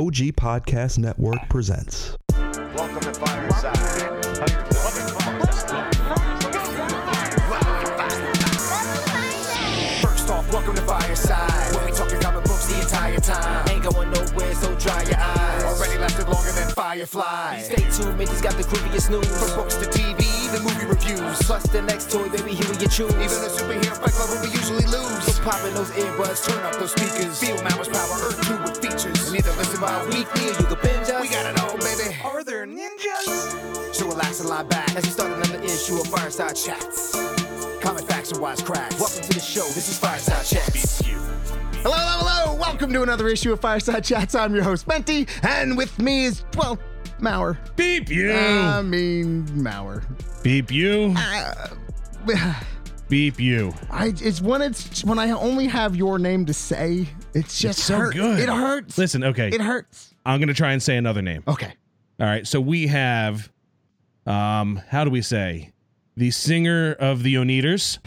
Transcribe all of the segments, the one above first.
OG Podcast Network presents. Welcome to Fireside. First off, welcome to Fireside. Where we talking comic books the entire time. Ain't going nowhere, so dry your eyes. Already lasted longer than Firefly. Stay tuned, Mitch's got the creepiest news. From books to TV, the movie reviews. Plus the next toy, baby, here you choose. Even the superhero fight club we usually lose. So pop in those earbuds, turn up those speakers. Feel Mama's power, Earth 2 with features. And either listen by weekly or you can binge us. We got it all, baby. Are there ninjas? So relax and lie back as we start another issue of Fireside Chats. Comic facts and wise cracks. Welcome to the show. This is Fireside Chats. Hello, hello, hello. Welcome to another issue of Fireside Chats. I'm your host, Menti, and with me is, well, Mauer. Beep you. I mean, Mauer. Beep you. Uh, Beep you. I, it's when it's when I only have your name to say. It's just It's so hurt. good. It hurts. Listen, okay. It hurts. I'm gonna try and say another name. Okay. All right. So we have, um, how do we say, the singer of the Oneders.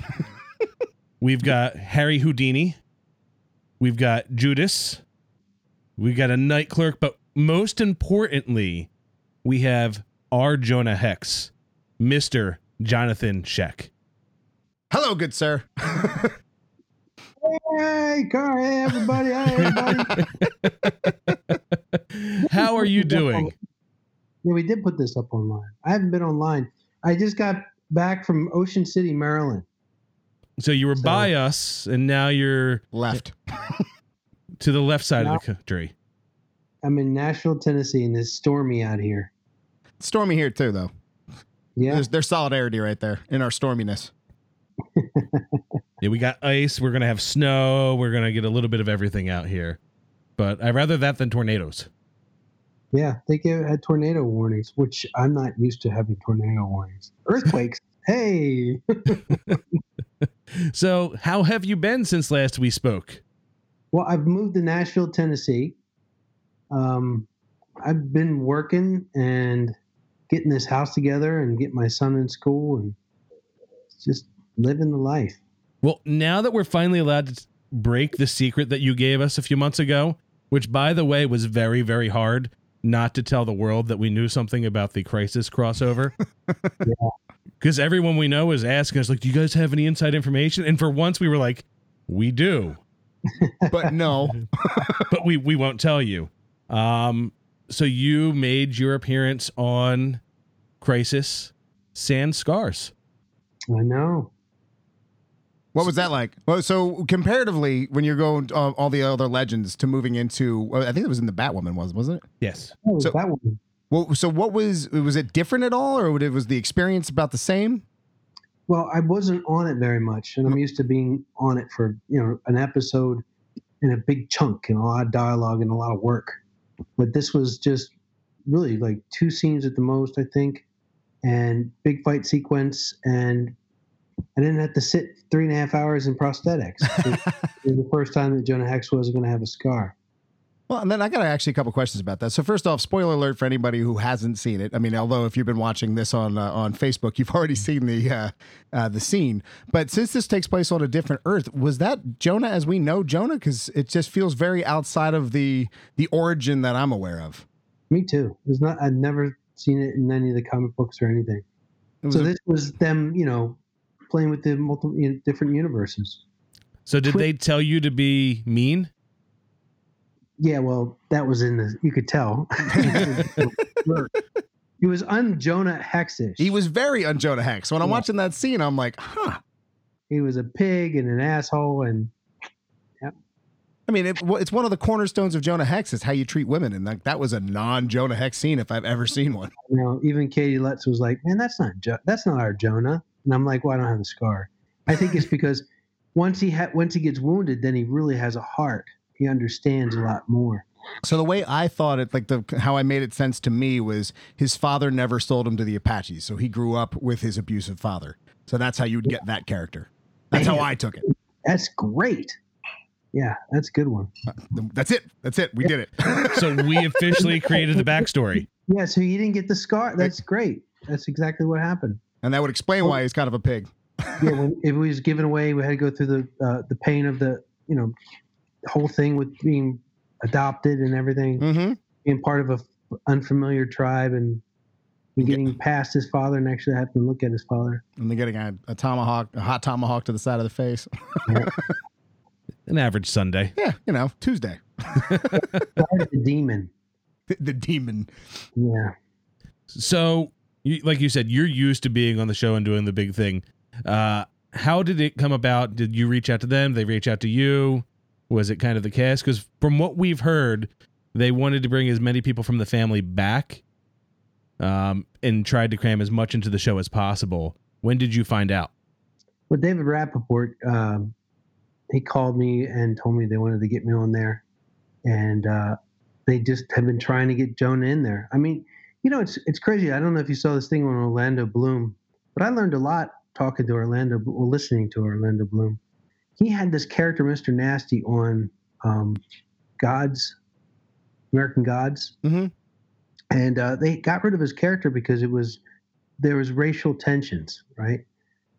We've got Harry Houdini. We've got Judas. We've got a night clerk, but most importantly, we have our Jonah Hex, Mister Jonathan Schaech. Hello, good sir. Hey, Car. Hey, everybody. Hey, everybody. How are you doing? yeah, we did put this up online. I haven't been online. I just got back from Ocean City, Maryland. So you were So- by us, and now you're Left. to the left side of the country. I'm in Nashville, Tennessee, and it's stormy out here. Stormy here too, though. Yeah. There's, there's solidarity right there in our storminess. Yeah, we got ice. We're gonna have snow. We're gonna get a little bit of everything out here. But I'd rather that than tornadoes. Yeah. They gave, had tornado warnings, which I'm not used to having tornado warnings. Earthquakes. hey. So, how have you been since last we spoke? Well, I've moved to Nashville, Tennessee. Um, I've been working and getting this house together and getting my son in school and just living the life. Well, now that we're finally allowed to break the secret that you gave us a few months ago, which by the way was very, very hard not to tell the world that we knew something about the crisis crossover. Because everyone we know is asking us, like, do you guys have any inside information? And for once we were like, we do. But no. but we we won't tell you. Um, so you made your appearance on Crisis Sand Scars. I know. What was that like? Well, so comparatively, when you're going uh, all the other legends to moving into, I think it was in the Batwoman, was wasn't it? Yes. Oh, So- that. Well, so what was was it different at all, or was the experience about the same? Well, I wasn't on it very much, and I'm used to being on it for you know an episode and a big chunk and a lot of dialogue and a lot of work. But this was just really like two scenes at the most, I think, and big fight sequence, and I didn't have to sit three and a half hours in prosthetics. it was the first time that Jonah Hex wasn't going to have a scar. Well, and then I got actually a couple questions about that. So first off, spoiler alert for anybody who hasn't seen it. I mean, although if you've been watching this on uh, on Facebook, you've already seen the uh, uh, the scene. But since this takes place on a different Earth, was that Jonah as we know Jonah? Because it just feels very outside of the the origin that I'm aware of. Me too. It's not. I'd never seen it in any of the comic books or anything. So a- this was them, you know, playing with the multiple you know, different universes. So did Twi- they tell you to be mean? Yeah, well, that was in the. You could tell. he was un Jonah Hexish. he was very un Jonah Hex. When I'm Yeah. watching that scene, I'm like, huh. He was a pig and an asshole, and I mean, it, it's one of the cornerstones of Jonah Hex is how you treat women, and like that was a non Jonah Hex scene if I've ever seen one. you know, even Caity Lotz was like, "Man, that's not jo- that's not our Jonah." And I'm like, "Well, I don't have a scar." I think it's because once he ha- once he gets wounded, then he really has a heart. He understands a lot more. So the way I thought it, like the how I made it sense to me was his father never sold him to the Apaches, so he grew up with his abusive father. So that's how you'd get that character. That's how I took it. That's great. Yeah, that's a good one. That's it. That's it. We did it. So we officially created the backstory. Yeah, so you didn't get the scar. That's great. That's exactly what happened. and that would explain why he's kind of a pig. yeah, when it was given away, we had to go through the uh, the pain of the you know whole thing with being adopted and everything. Mm-hmm. being part of a f- unfamiliar tribe and and getting past his father and actually having to look at his father. And they're getting a, a tomahawk, a hot tomahawk to the side of the face. An average Sunday. yeah, you know, Tuesday. The demon. the demon. Yeah. So, you, like you said, you're used to being on the show and doing the big thing. Uh, how did it come about? Did you reach out to them? They reach out to you? Was it kind of the cast? Because from what we've heard, they wanted to bring as many people from the family back, um, and tried to cram as much into the show as possible. When did you find out? Well, David Rappaport, um, he called me and told me they wanted to get me on there, and uh, they just have been trying to get Jonah in there. I mean, you know, it's it's crazy. I don't know if you saw this thing on Orlando Bloom, but I learned a lot talking to Orlando, well, listening to Orlando Bloom. He had this character, Mr. Nasty, on um, Gods, American Gods, Mhm. and uh, they got rid of his character because it was there was racial tensions, right?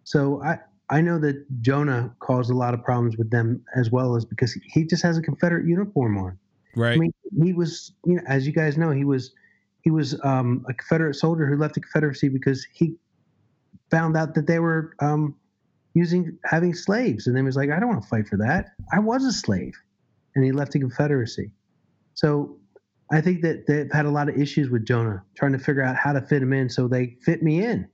So I I know that Jonah caused a lot of problems with them as well as because he just has a Confederate uniform on. Right. I mean, he was, you know, as you guys know, he was he was um, a Confederate soldier who left the Confederacy because he found out that they were um, using having slaves, and then he was like, I don't want to fight for that. I was a slave, and he left the Confederacy. So I think that they've had a lot of issues with Jonah trying to figure out how to fit him in. So they fit me in.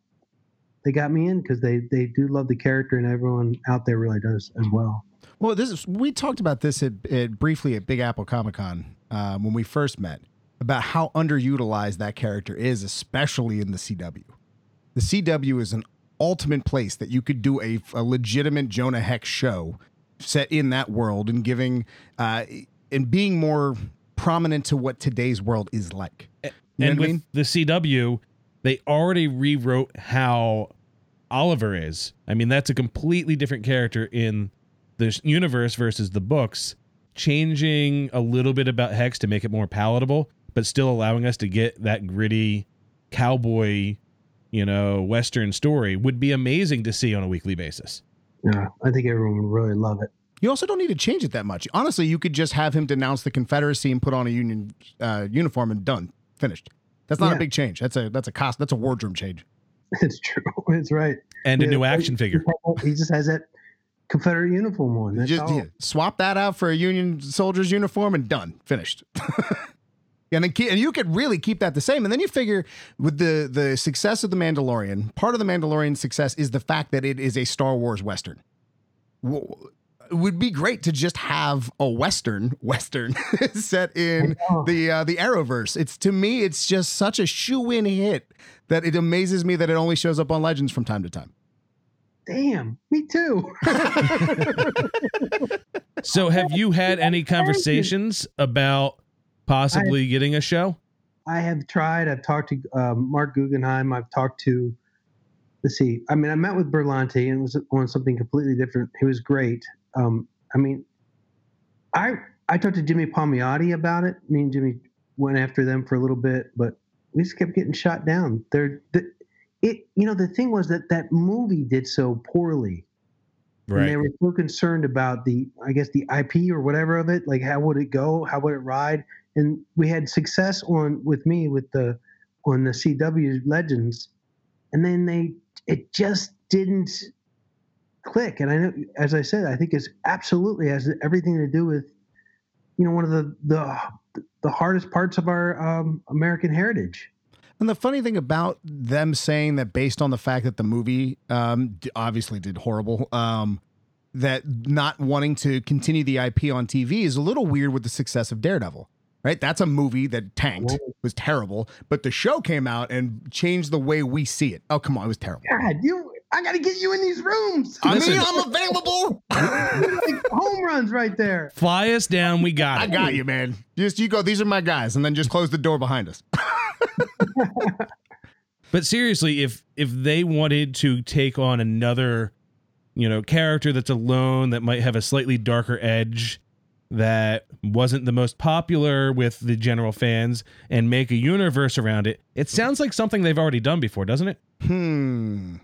They got me in because they they do love the character, and everyone out there really does as well. Well, this is we talked about this at, at briefly at Big Apple Comic Con uh, when we first met about how underutilized that character is, especially in the CW. The CW is an ultimate place that you could do a, a legitimate Jonah Hex show set in that world and giving uh, and being more prominent to what today's world is like. You know and what I with mean? the CW, they already rewrote how Oliver is. I mean, that's a completely different character in this universe versus the books, changing a little bit about Hex to make it more palatable, but still allowing us to get that gritty cowboy, you know, western story would be amazing to see on a weekly basis. Yeah, I think everyone would really love it. You also don't need to change it that much. Honestly, you could just have him denounce the Confederacy and put on a Union uh, uniform and done, finished. That's not a big change. That's a that's a cost. That's a wardrobe change. It's true. It's right. And a new action figure. He just has that Confederate uniform on. That's just all. yeah, swap that out for a Union soldier's uniform and done, finished. and then keep, and you could really keep that the same. And then you figure with the the success of the Mandalorian, part of the Mandalorian success is the fact that it is a Star Wars western. W- It would be great to just have a western western set in the uh, the Arrowverse. It's to me, it's just such a shoe in hit that it amazes me that it only shows up on Legends from time to time. Damn, me too. So, have you had any conversations about possibly getting a show? I have tried. I've talked to um, Marc Guggenheim. I've talked to. Let's see. I mean, I met with Berlanti and was on something completely different. He was great. Um, I mean, I I talked to Jimmy Palmiotti about it. Me and Jimmy went after them for a little bit, but we just kept getting shot down. They're the, it. You know, the thing was that that movie did so poorly. And they were so concerned about the, I guess, the IP or whatever of it. Like, how would it go? How would it ride? And we had success on with me with the on the CW Legends, and then they it just didn't click. And I know, as I said, I think it's absolutely has everything to do with, you know, one of the the the hardest parts of our um, American heritage. And the funny thing about them saying that based on the fact that the movie um, obviously did horrible, um, that not wanting to continue the IP on TV is a little weird with the success of Daredevil. Right? That's a movie that tanked, was terrible, but the show came out and changed the way we see it. Oh, come on, it was terrible. God, you, I got to get you in these rooms. I Listen. mean, I'm available. like home runs right there. Fly us down. We got I it. got you, man. Just you go. These are my guys, and then just close the door behind us. But seriously, if if they wanted to take on another, you know, character that's alone that might have a slightly darker edge that wasn't the most popular with the general fans and make a universe around it, it sounds like something they've already done before, doesn't it? Hmm.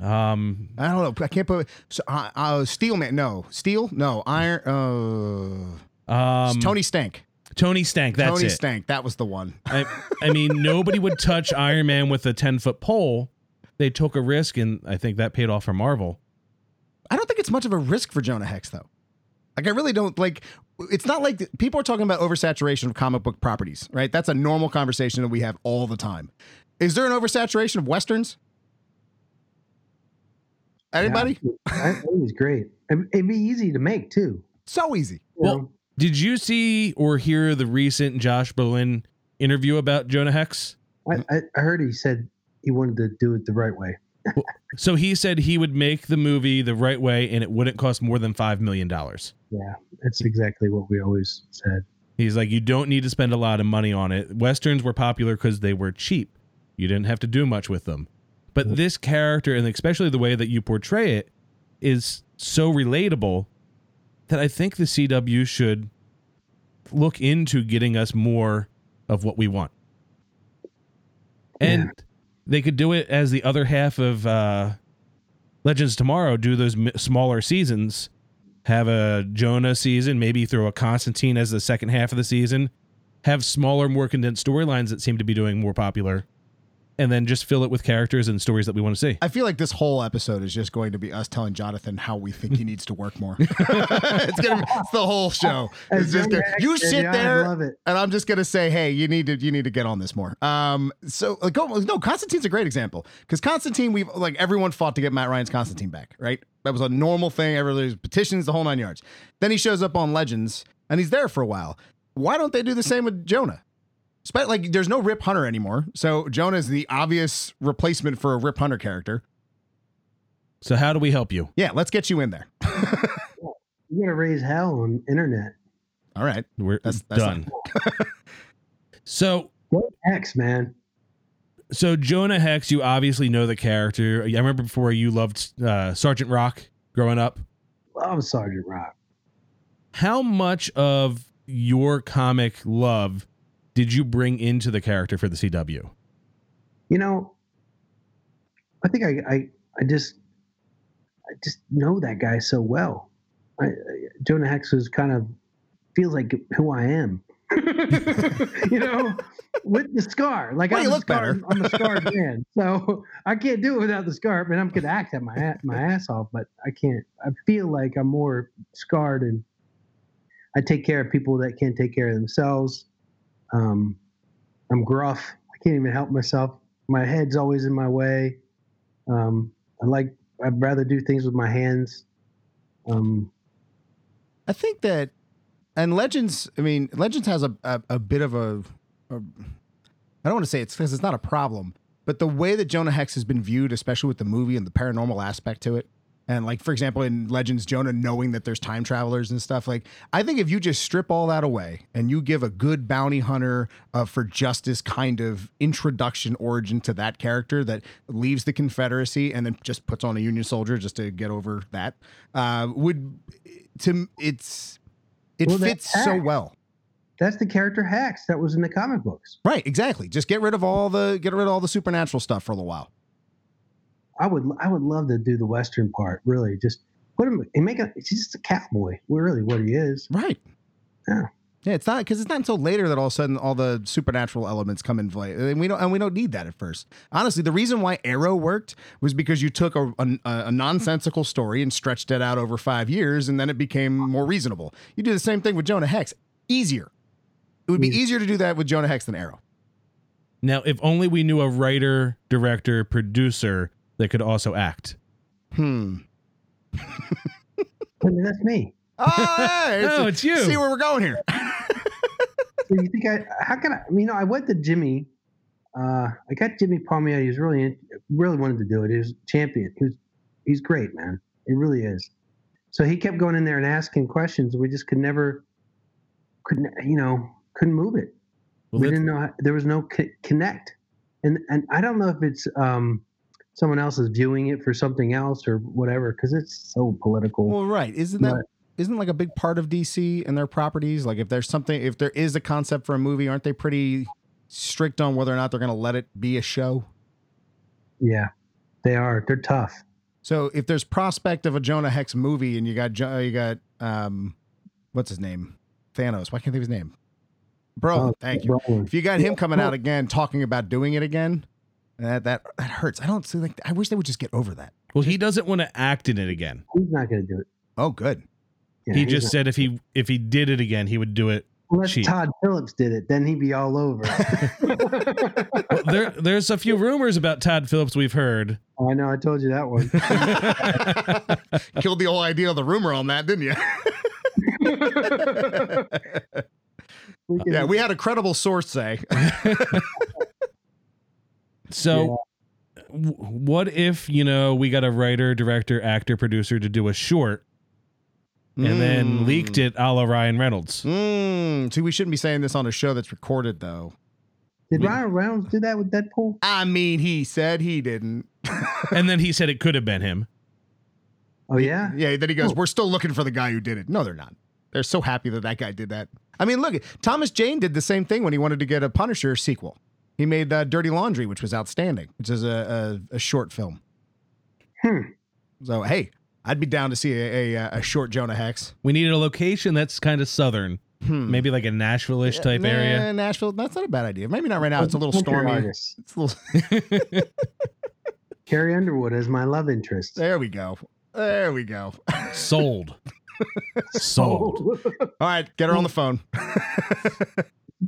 Um, I don't know. I can't put. So, uh, uh, Steel Man. No. Steel. No. Iron. Uh. um Tony Stank. Tony Stank. That's Tony it. Stank. That was the one. I, I mean, nobody would touch Iron Man with a 10 foot pole. They took a risk, and I think that paid off for Marvel. I don't think it's much of a risk for Jonah Hex though. Like I really don't like. It's not like people are talking about oversaturation of comic book properties, right? That's a normal conversation that we have all the time. Is there an oversaturation of westerns? Anybody? Yeah, I, I think it's great. It'd, it'd be easy to make too. So easy. Well, know? Did you see or hear the recent Josh Brolin interview about Jonah Hex? I, I, I heard he said he wanted to do it the right way. So he said he would make the movie the right way and it wouldn't cost more than $5 million. Yeah, that's exactly what we always said. He's like, you don't need to spend a lot of money on it. Westerns were popular because they were cheap. You didn't have to do much with them. But this character, and especially the way that you portray it, is so relatable that I think the CW should look into getting us more of what we want. And they could do it as the other half of uh, Legends Tomorrow, do those m- smaller seasons have a Jonah season, maybe throw a Constantine as the second half of the season, have smaller, more condensed storylines that seem to be doing more popular, and then just fill it with characters and stories that we want to see. I feel like this whole episode is just going to be us telling Jonathan how we think he needs to work more. it's gonna be it's the whole show. It's just gonna, you sit yeah, I there love it. and I'm just gonna say, hey, you need to you need to get on this more. Um, so like, go, no, Constantine's a great example because Constantine, we've like everyone fought to get Matt Ryan's Constantine back, right? That was a normal thing. Everybody was petitions, the whole nine yards. Then he shows up on Legends and he's there for a while. Why don't they do the same with Jonah? Spe- like, there's no Rip Hunter anymore, so Jonah is the obvious replacement for a Rip Hunter character. So, how do we help you? Yeah, let's get you in there. You gotta raise hell on internet. All right. We're That's- that's done. so, What X man? so Jonah Hex, you obviously know the character. I remember before you loved uh, Sergeant Rock growing up. Love Sergeant Rock. How much of your comic love did you bring into the character for the CW? You know, I think I, I, I just, I just know that guy so well. I, I, Jonah Hex is kind of feels like who I am. you know, with the scar. Like Well, I'm you the look scar, better. I'm a scarred man, so I can't do it without the scar. I mean, I'm gonna act at my my ass off, but I can't. I feel like I'm more scarred, and I take care of people that can't take care of themselves. Um, I'm gruff. I can't even help myself. My head's always in my way. Um, I like. I'd rather do things with my hands. Um, I think that, and Legends. I mean, Legends has a a, a bit of a, a. I don't want to say it's because it's not a problem, but the way that Jonah Hex has been viewed, especially with the movie and the paranormal aspect to it, and like for example in Legends, Jonah knowing that there's time travelers and stuff. Like I think if you just strip all that away and you give a good bounty hunter uh, for justice kind of introduction origin to that character that leaves the Confederacy and then just puts on a Union soldier just to get over that, uh, would to it's it Well, fits so well. that's the character Hex that was in the comic books. Right, exactly. Just get rid of all the get rid of all the supernatural stuff for a little while. I would I would love to do the western part. Really, just put him and make it. He's just a cowboy. Really what he is. Right. Yeah. Yeah, it's not because it's not until later that all of a sudden all the supernatural elements come in play, and we don't and we don't need that at first. Honestly, the reason why Arrow worked was because you took a, a, a nonsensical story and stretched it out over five years, and then it became more reasonable. You do the same thing with Jonah Hex, easier. It would be mm. easier to do that with Jonah Hex than Arrow. Now, if only we knew a writer, director, producer that could also act. Hmm. I mean, that's me. Oh, hey, No, it's you. See where we're going here. So you think I? How can I? You know, I went to Jimmy. Uh, I got Jimmy Palmiotti. He was really, in- really wanted to do it. He was champion. He was, he's great, man. He really is. So he kept going in there and asking questions. We just could never, couldn't, you know, couldn't move it. Well, we didn't know how, there was no co- connect, and and I don't know if it's um, someone else is viewing it for something else or whatever because it's so political. Well, right. Isn't that But- isn't like a big part of DC and their properties? Like if there's something if there is a concept for a movie, aren't they pretty strict on whether or not they're gonna let it be a show? yeah, they are. They're tough. So if there's prospect of a Jonah Hex movie and you got you got um what's his name? Thanos. Why can't I think of his name? bro. Oh, thank you. Brolin. If you got him coming out again talking about doing it again, that that that hurts. I don't see like. I wish they would just get over that. Well, he doesn't want to act in it again. He's not going to do it. Oh, good. Yeah, he just not- said if he if he did it again, he would do it. unless cheap. Todd Phillips did it, then he'd be all over. Well, there there's a few rumors about Todd Phillips we've heard. Oh, I know. I told you that one. Killed the whole idea of the rumor on that, didn't you? We yeah, we had a credible source say. So, w- what if you know we got a writer, director, actor, producer to do a short, and then leaked it a la Ryan Reynolds? Mm, see, we shouldn't be saying this on a show that's recorded, though. Did Ryan Reynolds do that with Deadpool? I mean, he said he didn't. and then he said it could have been him. Oh yeah. Yeah, then he goes, "We're still looking for the guy who did it." No, they're not. They're so happy that that guy did that. I mean, look, Thomas Jane did the same thing when he wanted to get a Punisher sequel. He made uh, Dirty Laundry, which was outstanding, which is a, a, a short film. Hmm. So, hey, I'd be down to see a, a, a short Jonah Hex. We needed a location that's kind of southern, Hmm. maybe like a Nashville-ish type Nah, area. Nashville, that's not a bad idea. Maybe not right now. It's a little stormy. It's a little, Carrie Underwood as my love interest. there we go. There we go. Sold. Sold. All right, get her on the phone.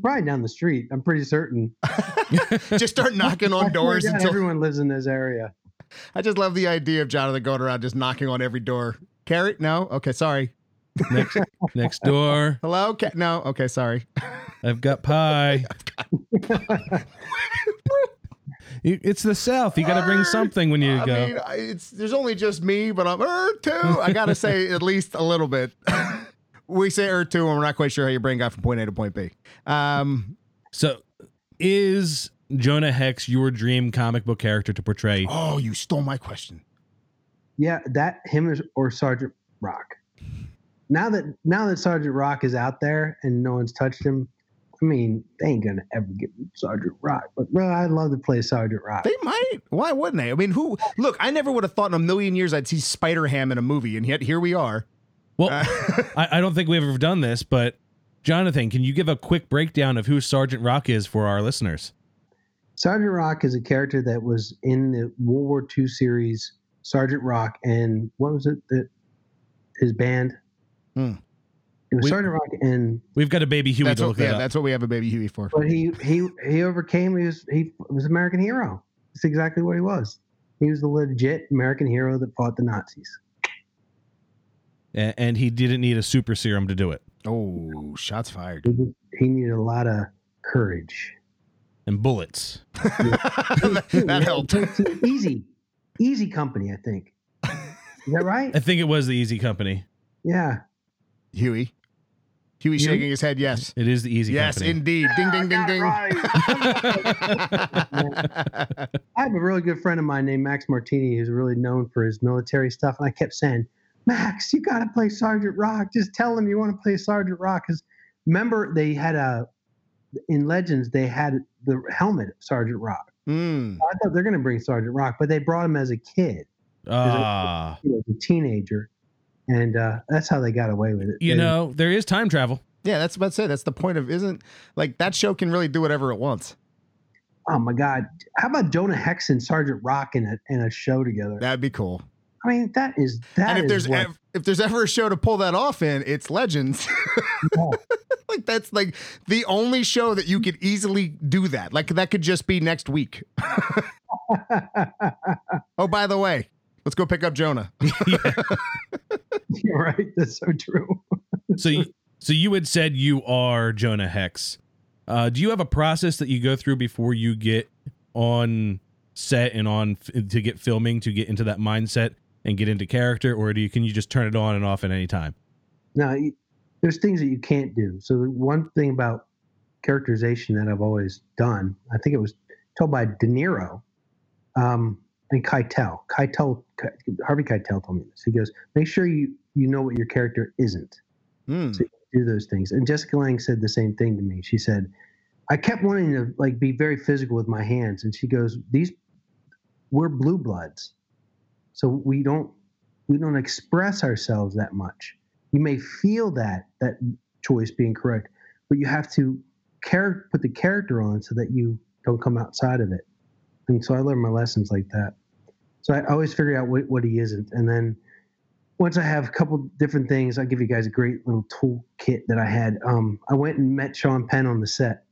Probably down the street. I'm pretty certain. just start knocking on doors until everyone lives in this area. I just love the idea of Jonathan going around just knocking on every door. Carrie? No? Okay, sorry. next, next door. Hello? Ca- no? Okay, sorry. I've got pie. You- it's the South. You got to bring something when you I go. mean, it's there's only just me, but I'm er too. I gotta say at least a little bit. We say er too, and we're not quite sure how your brain got from point A to point B. Um, So, is Jonah Hex your dream comic book character to portray? oh, you stole my question. Yeah, that him is, or Sergeant Rock. Now that now that Sergeant Rock is out there and no one's touched him, I mean, they ain't gonna ever get Sergeant Rock. But bro, I'd love to play Sergeant Rock. They might. Why wouldn't they? I mean, who? Look, I never would have thought in a million years I'd see Spider Ham in a movie, and yet here we are. Well, Uh, I, I don't think we've ever done this, but Jonathan, can you give a quick breakdown of who Sergeant Rock is for our listeners? Sergeant Rock is a character that was in the World War II series Sergeant Rock, and what was it that his band? Hmm. It was We- Sergeant Rock, and We've got a baby Huey that's to what, look that yeah, up. that's what we have a baby Huey for. but he he he overcame. He was he was American hero. That's exactly what he was. He was the legit American hero that fought the Nazis. A- and he didn't need a super serum to do it. Oh, shots fired. He, needed a lot of courage. And bullets. that, that helped. easy, easy company. I think. Is that right? I think it was the Easy Company. Yeah. Huey. Huey shaking his head. Yes. It is the Easy yes, Company. indeed. Ding, ding, ding, ding. I have a really good friend of mine named Max Martini who's really known for his military stuff. And I kept saying, Max, you got to play Sergeant Rock. Just tell them you want to play Sergeant Rock. Because remember, they had a, in Legends, they had the helmet of Sergeant Rock. Mm. I thought they're going to bring Sergeant Rock, but they brought him as a kid, Ah, you know, as a teenager. And uh, that's how they got away with it. you They- know, there is time travel. Yeah, that's about to say. That's the point of isn't like that show can really do whatever it wants. Oh my God. How about Jonah Hex and Sergeant Rock in a, in a show together? That'd be cool. I mean, that is, that and if is there's what- ev- if there's ever a show to pull that off in, it's Legends. Yeah. like that's like the only show that you could easily do that. Like that could just be next week. oh, by the way, let's go pick up Jonah. You're right. That's so true. So, you, so you had said you are Jonah Hex. Uh, do you have a process that you go through before you get on set and on f- to get filming to get into that mindset and get into character, or do you can you just turn it on and off at any time? Now, there's things that you can't do. So the one thing about characterization that I've always done, I think it was told by De Niro um, and Keitel. Keitel, Harvey Keitel told me this. He goes, make sure you you know what your character isn't. Hmm. So you do those things. And Jessica Lange said the same thing to me. She said, I kept wanting to like be very physical with my hands, and she goes, "These we're blue bloods, so we don't we don't express ourselves that much. You may feel that that choice being correct, but you have to char- put the character on so that you don't come outside of it. And so I learned my lessons like that. So I always figure out what, what he isn't. And then once I have a couple different things, I'll give you guys a great little toolkit that I had. Um, I went and met Sean Penn on the set.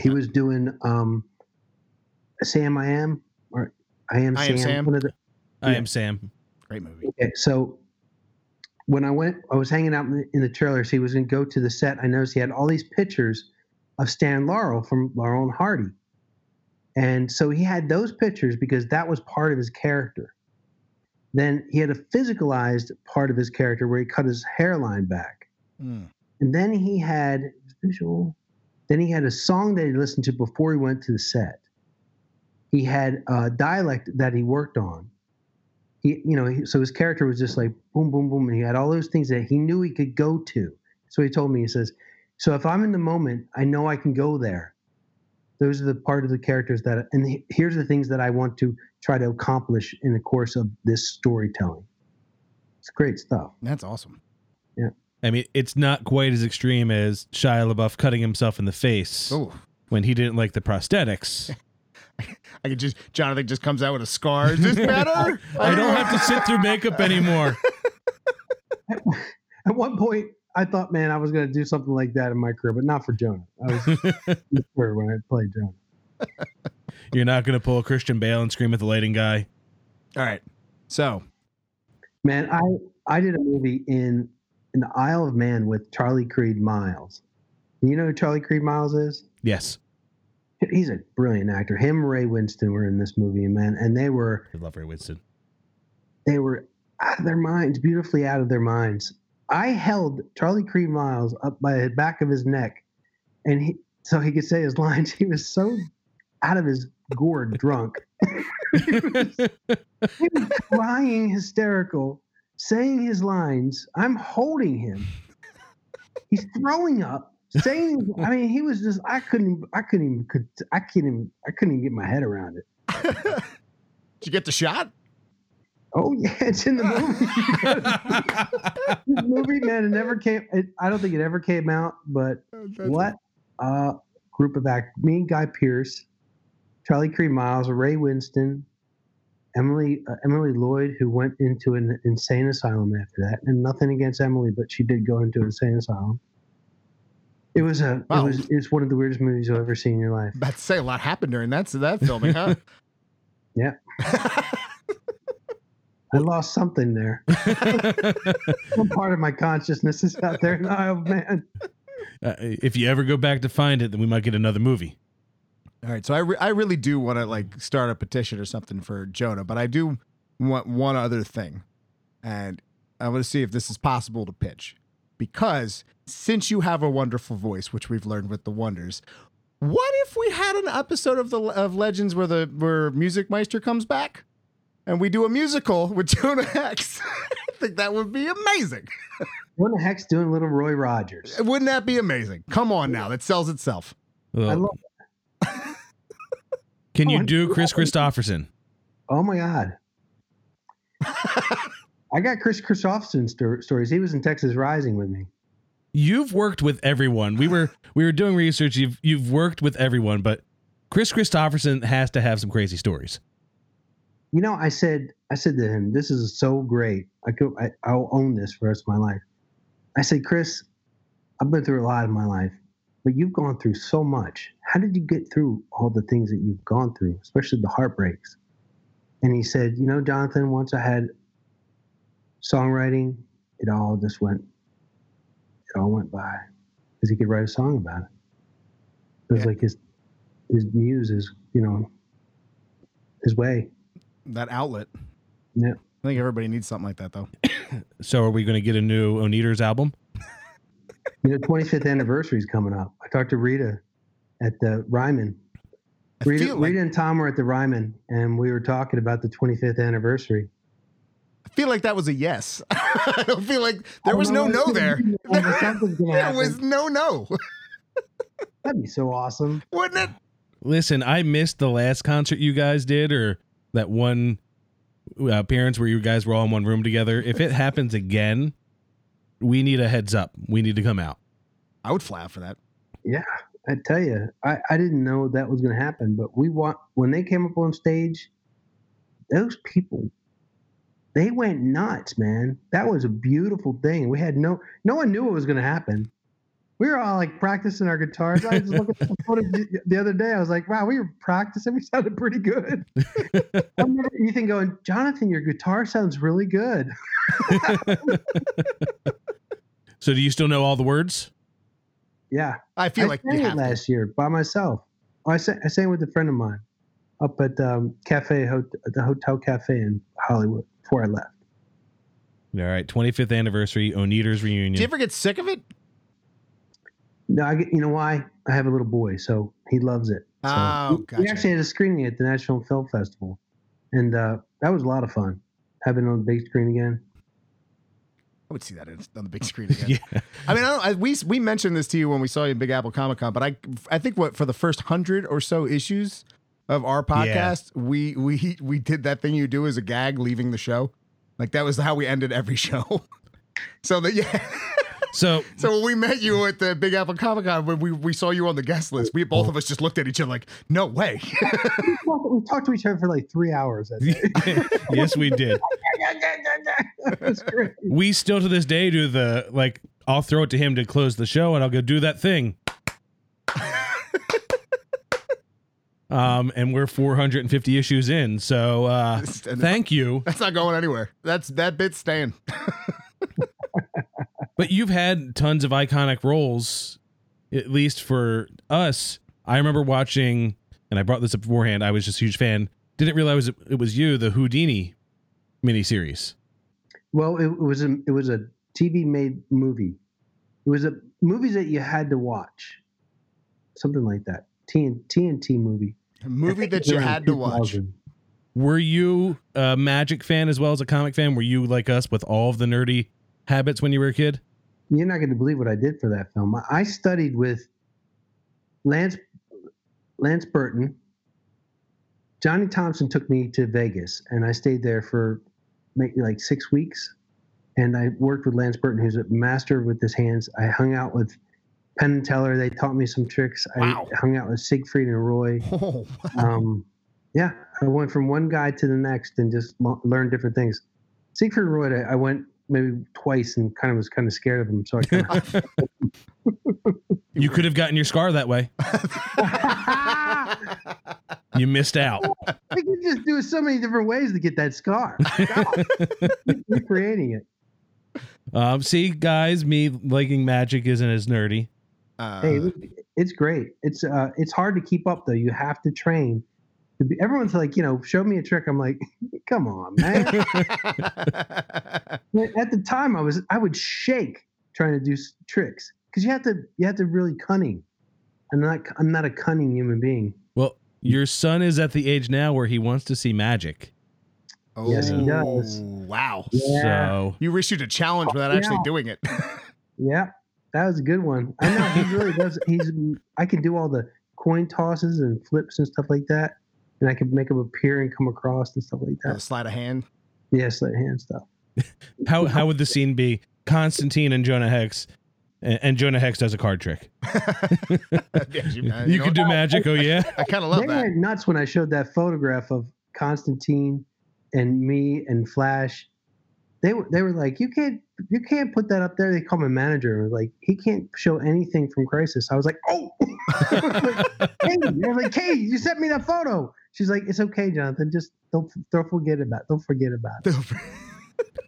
He was doing um, Sam I Am or I Am I Sam. Am Sam. One of the, I Yeah. am Sam. Great movie. Okay, so when I went, I was hanging out in the, in the trailers. He was going to go to the set. I noticed he had all these pictures of Stan Laurel from Laurel and Hardy, and so he had those pictures because that was part of his character. Then he had a physicalized part of his character where he cut his hairline back, Mm. and then he had visual. Then he had a song that he listened to before he went to the set. He had a dialect that he worked on he, you know, so his character was just like boom, boom, boom, and he had all those things that he knew he could go to. So he told me, he says, "So if I'm in the moment, I know I can go there. Those are the part of the characters that, and he- here's the things that I want to try to accomplish in the course of this storytelling. It's great stuff. That's awesome. Yeah. I mean, it's not quite as extreme as Shia LaBeouf cutting himself in the face Oh, when he didn't like the prosthetics. I could just Jonathan just comes out with a scar. Is this better? I don't have to sit through makeup anymore. At one point, I thought, man, I was going to do something like that in my career, but not for Jonah. I was sure when I played Jonah. You're not going to pull a Christian Bale and scream at the lighting guy. All right. So Man, I I did a movie in in the Isle of Man with Charlie Creed Miles. You know who Charlie Creed Miles is? Yes. He's a brilliant actor. Him, Ray Winstone were in this movie, man, and they were I love Ray Winstone. they were out of their minds, beautifully out of their minds. I held Charlie Creed Miles up by the back of his neck, and he so he could say his lines. He was so out of his gourd drunk. he, was, he was crying hysterical, saying his lines. I'm holding him. He's throwing up, saying. I mean, he was just. I couldn't. I couldn't even. Could, I couldn't. Even, I couldn't even get my head around it. did you get the shot? Oh yeah, it's in the movie. this movie, man, it never came. It, I don't think it ever came out. But what a group of act. Me and Guy Pearce, Charlie Creed Miles, Ray Winstone, Emily uh, Emily Lloyd, who went into an insane asylum after that. And nothing against Emily, but she did go into an insane asylum. It was a. Wow. It was. It's one of the weirdest movies you'll ever see in your life. About to say a lot happened during that that filming, huh? Yeah. I lost something there. Some part of my consciousness is out there in the Isle of Man. Uh, if you ever go back to find it, then we might get another movie. All right, so I, re- I really do want to like start a petition or something for Jonah, but I do want one other thing, and I want to see if this is possible to pitch, because since you have a wonderful voice, which we've learned with the Wonders, what if we had an episode of the of Legends where the where Music Meister comes back, and we do a musical with Jonah Hex? I think that would be amazing. What the heck's doing little Roy Rogers? Wouldn't that be amazing? Come on now, that sells itself. I Well, love can you do Kris Kristofferson? Oh my God. I got Kris Kristofferson sto- stories. He was in Texas Rising with me. You've worked with everyone. We were we were doing research. You've you've worked with everyone, but Kris Kristofferson has to have some crazy stories. You know, I said, I said to him, "This is so great. I could, I, I'll own this for the rest of my life." I said, "Chris, I've been through a lot in my life, but you've gone through so much. How did you get through all the things that you've gone through, especially the heartbreaks?" And he said, "You know, Jonathan, once I had songwriting, it all just went, it all went by, because he could write a song about it. It was Yeah. like his, his muse is, you know, his way." That outlet. Yeah. I think everybody needs something like that, though. So are we going to get a new Oneders album? You know, 25th anniversary is coming up. I talked to Rita at the Ryman. I Rita, like Rita and Tom were at the Ryman, and we were talking about the 25th anniversary. I feel like that was a yes. I don't feel like there was no no there. Well, Something's gonna There was no no, That'd be so awesome. wouldn't it? Listen, I missed the last concert you guys did, or that one uh, appearance where you guys were all in one room together. If it happens again, we need a heads up. We need to come out. I would fly out for that. Yeah, I tell you, I, I didn't know that was going to happen. But we want when they came up on stage, those people, they went nuts, man. That was a beautiful thing. We had no no one knew what was going to happen. We were all like practicing our guitars. I was looking at the footage the- the other day. I was like, wow, we were practicing. We sounded pretty good. I remember Ethan going, Jonathan, your guitar sounds really good. So do you still know all the words? Yeah. I feel I like sang you it have to. last year by myself. Oh, I sang, I sang with a friend of mine up at um, cafe Hot- the hotel cafe in Hollywood before I left. All right, 25th anniversary Oneders reunion. Do you ever get sick of it? No, I get, you know why? I have a little boy, so he loves it. So Oh, we- we actually had a screening at the National Film Festival, and uh, that was a lot of fun having it on the big screen again. I would see that on the big screen again. yeah. I mean, I don't, I, we we mentioned this to you when we saw you at Big Apple Comic Con, but I I think what for the first hundred or so issues of our podcast, we we we did that thing you do as a gag leaving the show, like that was how we ended every show. so that yeah. So So when we met you at the Big Apple Comic Con, when we, we saw you on the guest list, we both of us just looked at each other like, no way. We talked- we talked to each other for like three hours. Yes, we did. That was great. We still to this day do the like. I'll throw it to him to close the show, and I'll go do that thing. Um, and we're 450 issues in, so uh, thank you. That's not going anywhere. That's that bit's staying. But you've had tons of iconic roles, at least for us. I remember watching, and I brought this up beforehand. I was just a huge fan. Didn't realize it, it was you, the Houdini miniseries. Well, it, it was a it was a TV made movie. It was a movies that you had to watch, something like that. TN, TNT movie. A movie that you had to watch. Were you a Magic fan as well as a comic fan? Were you like us with all of the nerdy habits when you were a kid? You're not going to believe what I did for that film. I- I studied with Lance Lance Burton. Johnny Thompson took me to Vegas, and I stayed there for maybe like six weeks. And I worked with Lance Burton, who's a master with his hands. I hung out with Penn and Teller. They taught me some tricks. Wow. I hung out with Siegfried and Roy. Oh, um, yeah, I went from one guy to the next and just learned different things. Siegfried and Roy, I, I went maybe twice and kind of was kind of scared of him, so I kind of You could have gotten your scar that way. You missed out. I can just do it so many different ways to get that scar. You're creating it. Um, see, guys, me liking magic isn't as nerdy. Uh, Hey, it's great. It's uh, it's hard to keep up though. You have to train. Everyone's like, you know, show me a trick. I'm like, come on, man. At the time, I was I would shake trying to do tricks because you have to you have to really cunning. I'm not I'm not a cunning human being. Well, your son is at the age now where he wants to see magic. oh, Yes, he does. Wow. Yeah. So You issued a challenge without actually Yeah. doing it. Yeah, that was a good one. I know he really does. He's I can do all the coin tosses and flips and stuff like that, and I can make them appear and come across and stuff like that. sleight of hand. Yeah, sleight of hand stuff. how how would the scene be? Constantine and Jonah Hex, and, and Jonah Hex does a card trick. You, You know could do what? magic. Oh yeah. I kind of love they that. went nuts when I showed that photograph of Constantine and me and Flash. They were they were like, you can't you can't put that up there. They call my manager and was like, he can't show anything from Crisis. I was like, oh, hey, they're like, hey, you sent me that photo. She's like, it's okay, Jonathan. Just don't don't forget about it. don't forget about it.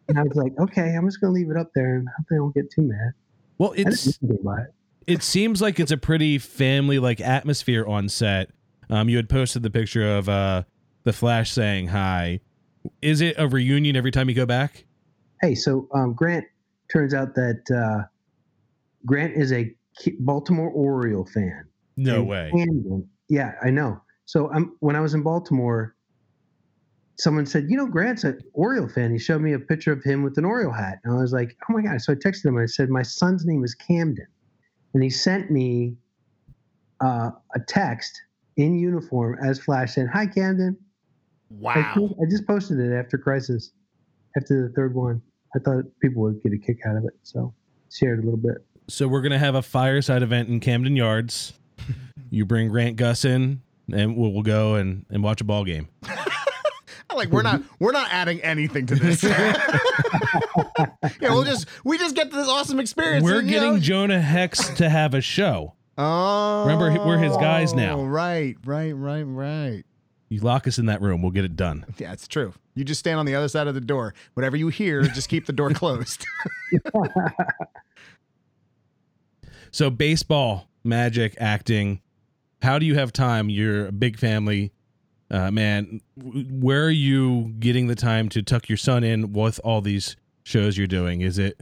And I was like, okay, I'm just gonna leave it up there and hope they don't get too mad. Well, it's do anything about it. it seems like it's a pretty family like atmosphere on set. Um, you had posted the picture of uh the Flash saying hi. Is it a reunion every time you go back? Hey, so um, Grant turns out that uh, Grant is a Baltimore Oriole fan. No And way. Camden- yeah, I know. So um, when I was in Baltimore, someone said, "You know, Grant's an Oriole fan." He showed me a picture of him with an Oriole hat, and I was like, "Oh my god!" So I texted him and I said, "My son's name is Camden," and he sent me uh, a text in uniform as Flash saying, "Hi, Camden." Wow. I just posted it after Crisis, after the third one. I thought people would get a kick out of it, so shared a little bit. So we're gonna have a fireside event in Camden Yards. You bring Grant Gustin, and we'll, we'll go and, and watch a ball game. like we're not we're not adding anything to this. yeah, we'll just we just get this awesome experience. We're and, getting know- Jonah Hex to have a show. Oh, Remember, we're his guys now. Right, right, right, right. You lock us in that room, we'll get it done. Yeah, it's true. You just stand on the other side of the door. Whatever you hear, just keep the door closed. So baseball, magic, acting. How do you have time? You're a big family, uh, man. Where are you getting the time to tuck your son in with all these shows you're doing? Is it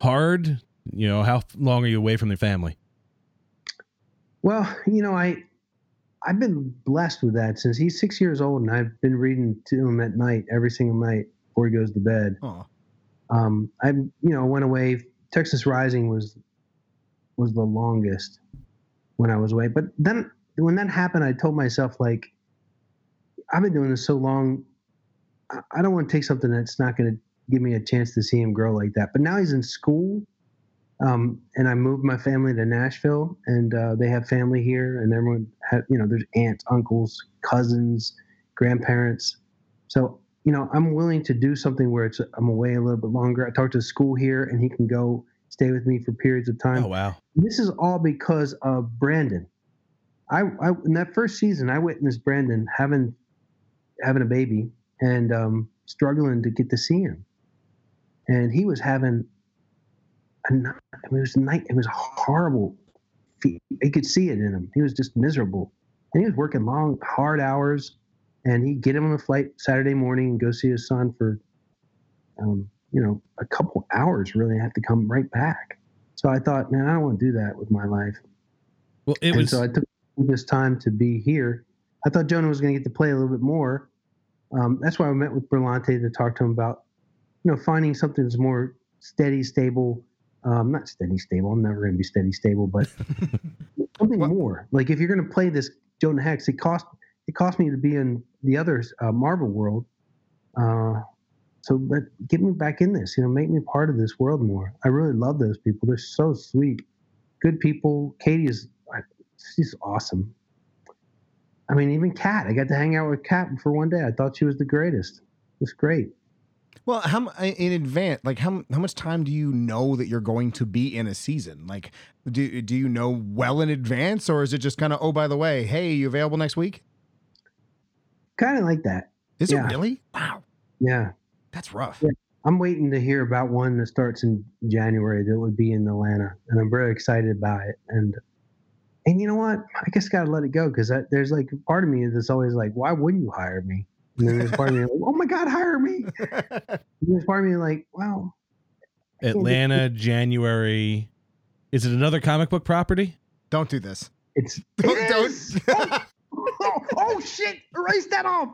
hard? You know, how long are you away from the family? Well, you know, I I've been blessed with that since he's six years old, and I've been reading to him at night every single night before he goes to bed. Um, I you know went away. Texas Rising was was the longest when I was away, but then when that happened, I told myself like I've been doing this so long. I- I don't want to take something that's not going to give me a chance to see him grow like that. But now he's in school, um, and I moved my family to Nashville, and uh, they have family here, and everyone, had, you know, there's aunts, uncles, cousins, grandparents. So you know, I'm willing to do something where it's I'm away a little bit longer. I talked to the school here, and he can go stay with me for periods of time. Oh wow. This is all because of Brandon. I, I in that first season, I witnessed Brandon having having a baby and um, struggling to get to see him, and he was having a ni- I mean, it was night. It was horrible. He, you could see it in him. He was just miserable, and he was working long, hard hours. And he'd get him on the flight Saturday morning and go see his son for, um, you know, a couple hours. Really, have to come right back. So I thought, man, I don't want to do that with my life. Well, it and was so I took this time to be here. I thought Jonah was going to get to play a little bit more. Um, that's why I met with Berlanti to talk to him about, you know, finding something that's more steady, stable. Um, not steady, stable. I'm never going to be steady, stable, but something What- more. Like if you're going to play this Jonah Hex, it cost it cost me to be in the other uh, Marvel world. Uh, so, but get me back in this. You know, make me part of this world more. I really love those people. They're so sweet, good people. Caity is she's awesome. I mean, even Kat. I got to hang out with Kat for one day. I thought she was the greatest. It's great. Well, how in advance? Like how how much time do you know that you're going to be in a season? Like, do do you know well in advance, or is it just kind of oh by the way, hey, you available next week? Kind of like that. Is Yeah. it really? Wow, Yeah. that's rough. Yeah. I'm waiting to hear about one that starts in January that would be in Atlanta, and I'm very excited about it. And and you know what? I just gotta let it go because there's like part of me that's always like, why wouldn't you hire me? And then there's part of me like, oh my god, hire me. And there's part of me like, well, Atlanta, January. Is it another comic book property? Don't do this. it's Don't. it don't. is. oh, oh shit! Erase that off.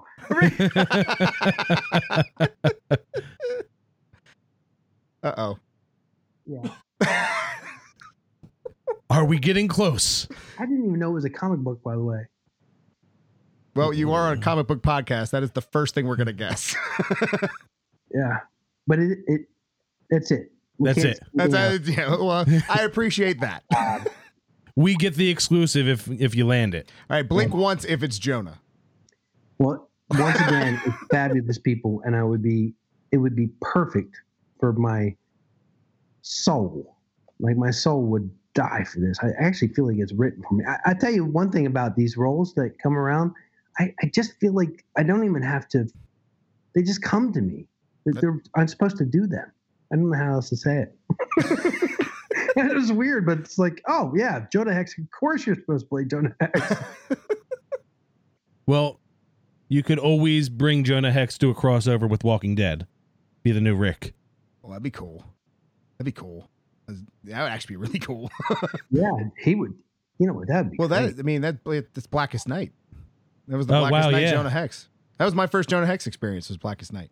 uh oh. Yeah. Are we getting close? I didn't even know it was a comic book, by the way. Well, you are on a comic book podcast. That is the first thing we're gonna guess. Yeah, but it it that's it. We That's it. That's anything uh, yeah. Well, I appreciate that. We get the exclusive if if you land it. All right, blink once if it's Jonah. Well, once again, it's fabulous people, and I would be it would be perfect for my soul. Like my soul would die for this. I actually feel like it's written for me. I, I tell you one thing about these roles that come around. I, I just feel like I don't even have to. They just come to me. They're, they're- I'm supposed to do them. I don't know how else to say it. it was weird, but it's like, oh yeah, Jonah Hex. Of course, you're supposed to play Jonah Hex. Well, you could always bring Jonah Hex to a crossover with Walking Dead. Be the new Rick. Well, that'd be cool. That'd be cool. That would actually be really cool. yeah, he would. You know what? That'd be well, great. that I mean that that's Blackest Night. That was the Oh, Blackest wow, Night yeah. Jonah Hex. That was my first Jonah Hex experience. Was Blackest Night.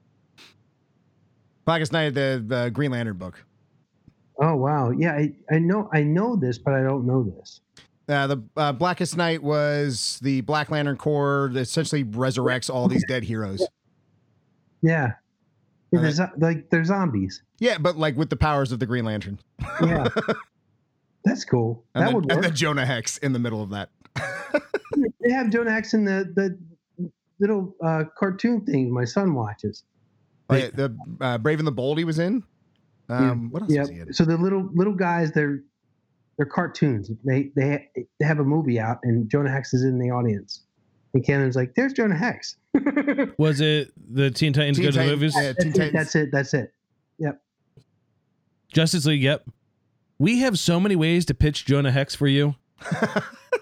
Blackest Night, the, the Green Lantern book. Oh wow, yeah, I, I know I know this, but I don't know this. Uh, the uh, Blackest Night was the Black Lantern Corps that essentially resurrects all these dead heroes. Yeah, yeah Uh, there's like they're zombies. Yeah, but like with the powers of the Green Lantern. Yeah, that's cool. And, that then, would and work. then Jonah Hex in the middle of that. They have Jonah Hex in the the little uh, cartoon thing my son watches. Oh, yeah, the uh, Brave and the Bold he was in. Um, What else Yeah. was he in? So the little little guys, they're they're cartoons. They they they have a movie out, and Jonah Hex is in the audience. And Cannon's like, "There's Jonah Hex." Was it the Teen Titans Teen Go to the movies? yeah, That's it. That's it. That's it. Justice League. Yep. We have so many ways to pitch Jonah Hex for you.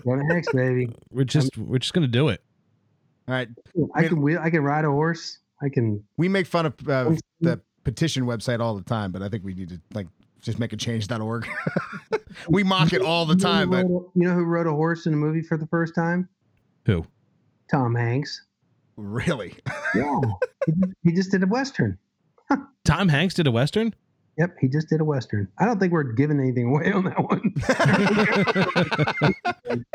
Jonah Hex, baby. We're just we're just gonna do it. All right, I can wheel. I can ride a horse. I can. we make fun of uh, the petition website all the time, but I think we need to like just make a change.org. we mock it all the You know time, but wrote a- you know who rode a horse in a movie for the first time? Who? Tom Hanks. really, Yeah, he just did a western. Tom Hanks did a western. Yep, he just did a western. I don't think we're giving anything away on that one.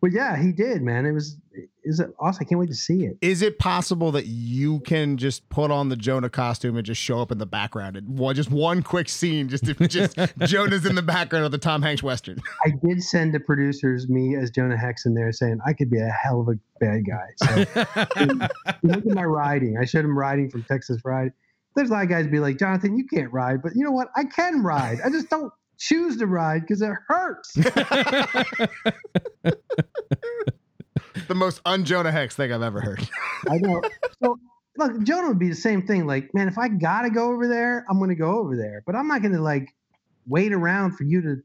but yeah, he did, man. It was is it awesome. I can't wait to see it. is it possible that you can just put on the Jonah costume and just show up in the background and one, just one quick scene, just if just Jonah's in the background of the Tom Hanks western? I did send the producers me as Jonah Hex in there saying I could be a hell of a bad guy. So look at my riding. I showed him riding from Texas Ride. There's a lot of guys be like, Jonathan, you can't ride, but you know what? I can ride. I just don't choose to ride because it hurts. the most un-Jonah Hex thing I've ever heard. I know. So look, Jonah would be the same thing. Like, man, if I gotta go over there, I'm gonna go over there. But I'm not gonna like wait around for you to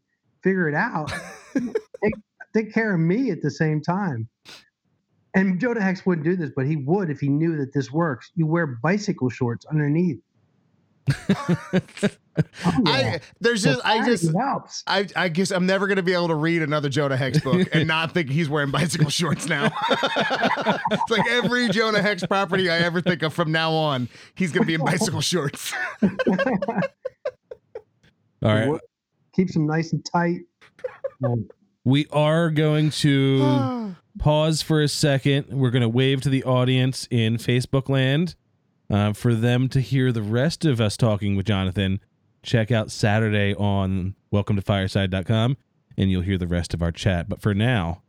figure it out. take, take care of me at the same time. And Jonah Hex wouldn't do this, but he would if he knew that this works. You wear bicycle shorts underneath. Oh, yeah. I there's just I just helps. I, I guess I'm never gonna be able to read another Jonah Hex book and not think he's wearing bicycle shorts now. it's like every Jonah Hex property I ever think of from now on, he's gonna be in bicycle shorts. All right. Keeps them nice and tight. We are going to pause for a second. We're going to wave to the audience in Facebook land uh, for them to hear the rest of us talking with Jonathan. Check out Saturday on welcome to fireside.com and you'll hear the rest of our chat. But for now,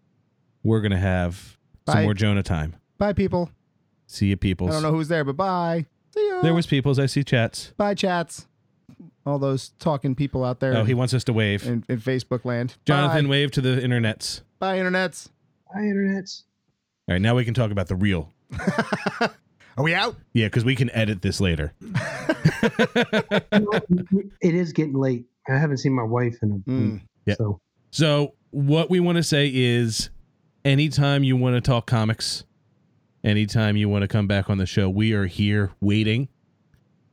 we're going to have some more Jonah time. Bye, people. See you, peoples. I don't know who's there, but bye. See ya. There was peoples. I see chats. bye, chats. All those talking people out there Oh, he wants us to wave. in, in Facebook land. Jonathan, Bye, wave to the internets. bye internets. Hi, internet. All right, now we can talk about the real. Are we out? Yeah, because we can edit this later. It is getting late. I haven't seen my wife in a Mm. Yeah. so So, what we want to say is anytime you want to talk comics, anytime you want to come back on the show, we are here waiting.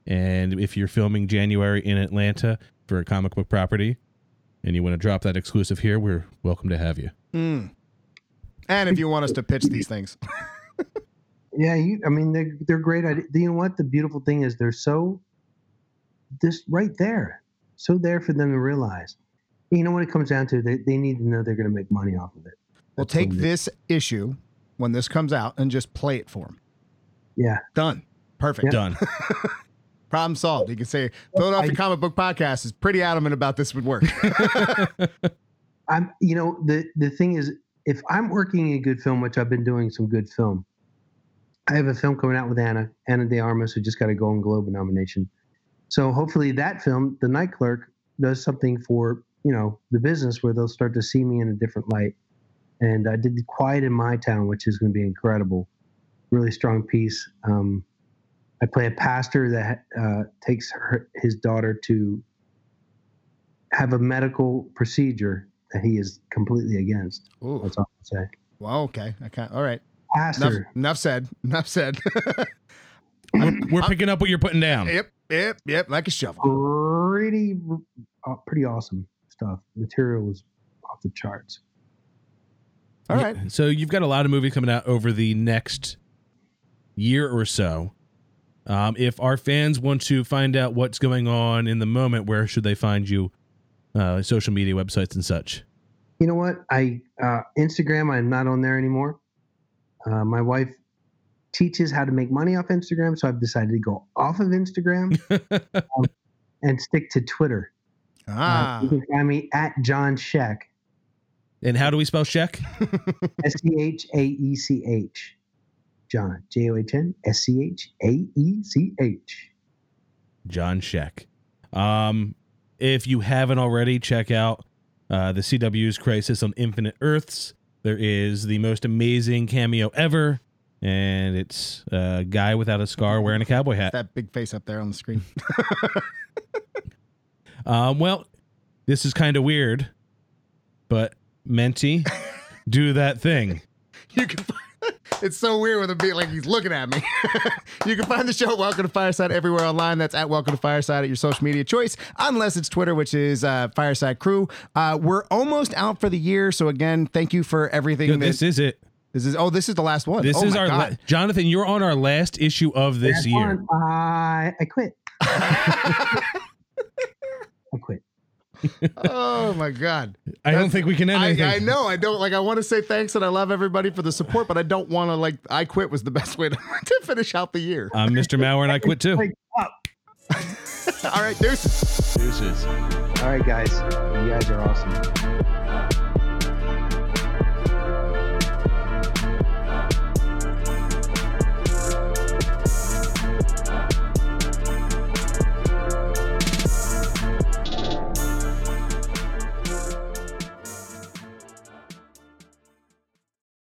And if you're filming January in Atlanta for a comic book property and you want to drop that exclusive here, we're welcome to have you. Mm. And if you want us to pitch these things, Yeah, you, I mean they're they're great. ide- You know what? The beautiful thing is they're so just right there, so there for them to realize. You know what it comes down to? They they need to know they're going to make money off of it. we'll That's take what it is. this issue when this comes out and just play it for them. Yeah, Done. Perfect. Done. Problem solved. You can say Philadelphia I- Comic Book Podcast is pretty adamant about this would work. I'm. You know the the thing is, if I'm working in a good film, which I've been doing some good film, I have a film coming out with Ana Ana de Armas, who just got a Golden Globe nomination. So hopefully that film, The Night Clerk, does something for you know the business where they'll start to see me in a different light. And I did Quiet in My Town, which is going to be incredible, really strong piece. Um, I play a pastor that uh, takes her, his daughter to have a medical procedure that he is completely against. Ooh. That's all I'll say. Well, okay. Okay. All right. Enough, Pastor. enough said. Enough said. we're, we're picking up what you're putting down. yep. Yep. Yep. Like a shovel. pretty uh, pretty awesome stuff. Material was off the charts. All right. So you've got a lot of movies coming out over the next year or so. Um, if our fans want to find out what's going on in the moment, where should they find you? Uh, social media websites and such. You know what? I uh, Instagram. I'm not on there anymore. Uh, my wife teaches how to make money off Instagram, so I've decided to go off of Instagram um, and stick to Twitter. Uh, Ah. you can find me at John Schaech. And how do we spell Schaech? S C H A E C H. John. J O H N S C H A E C H. John Schaech. Um, if you haven't already, check out uh, the CW's Crisis on Infinite Earths. There is the most amazing cameo ever, and it's a guy without a scar wearing a cowboy hat. That big face up there on the screen. Um, well, this is kind of weird, but Menti, do that thing. you can. Find, it's so weird with him being like he's looking at me. you can find the show Welcome to Fireside everywhere online. That's at Welcome to Fireside at your social media choice, unless it's Twitter, which is uh, Fireside Crew. Uh, we're almost out for the year, so again, thank you for everything. Yo, that- this is it. this is oh, this is the last one. This Oh is my our God. la- Jonathan. You're on our last issue of this That's year. fine. I I quit. I quit. Oh my god. I don't think we can end I, anything. I know. I don't like. I want to say thanks and I love everybody for the support, but I don't want to like. I quit was the best way to, to finish out the year. I'm Mr. Mauer, and I quit too. All right, deuces. Deuces. All right, guys. You guys are awesome.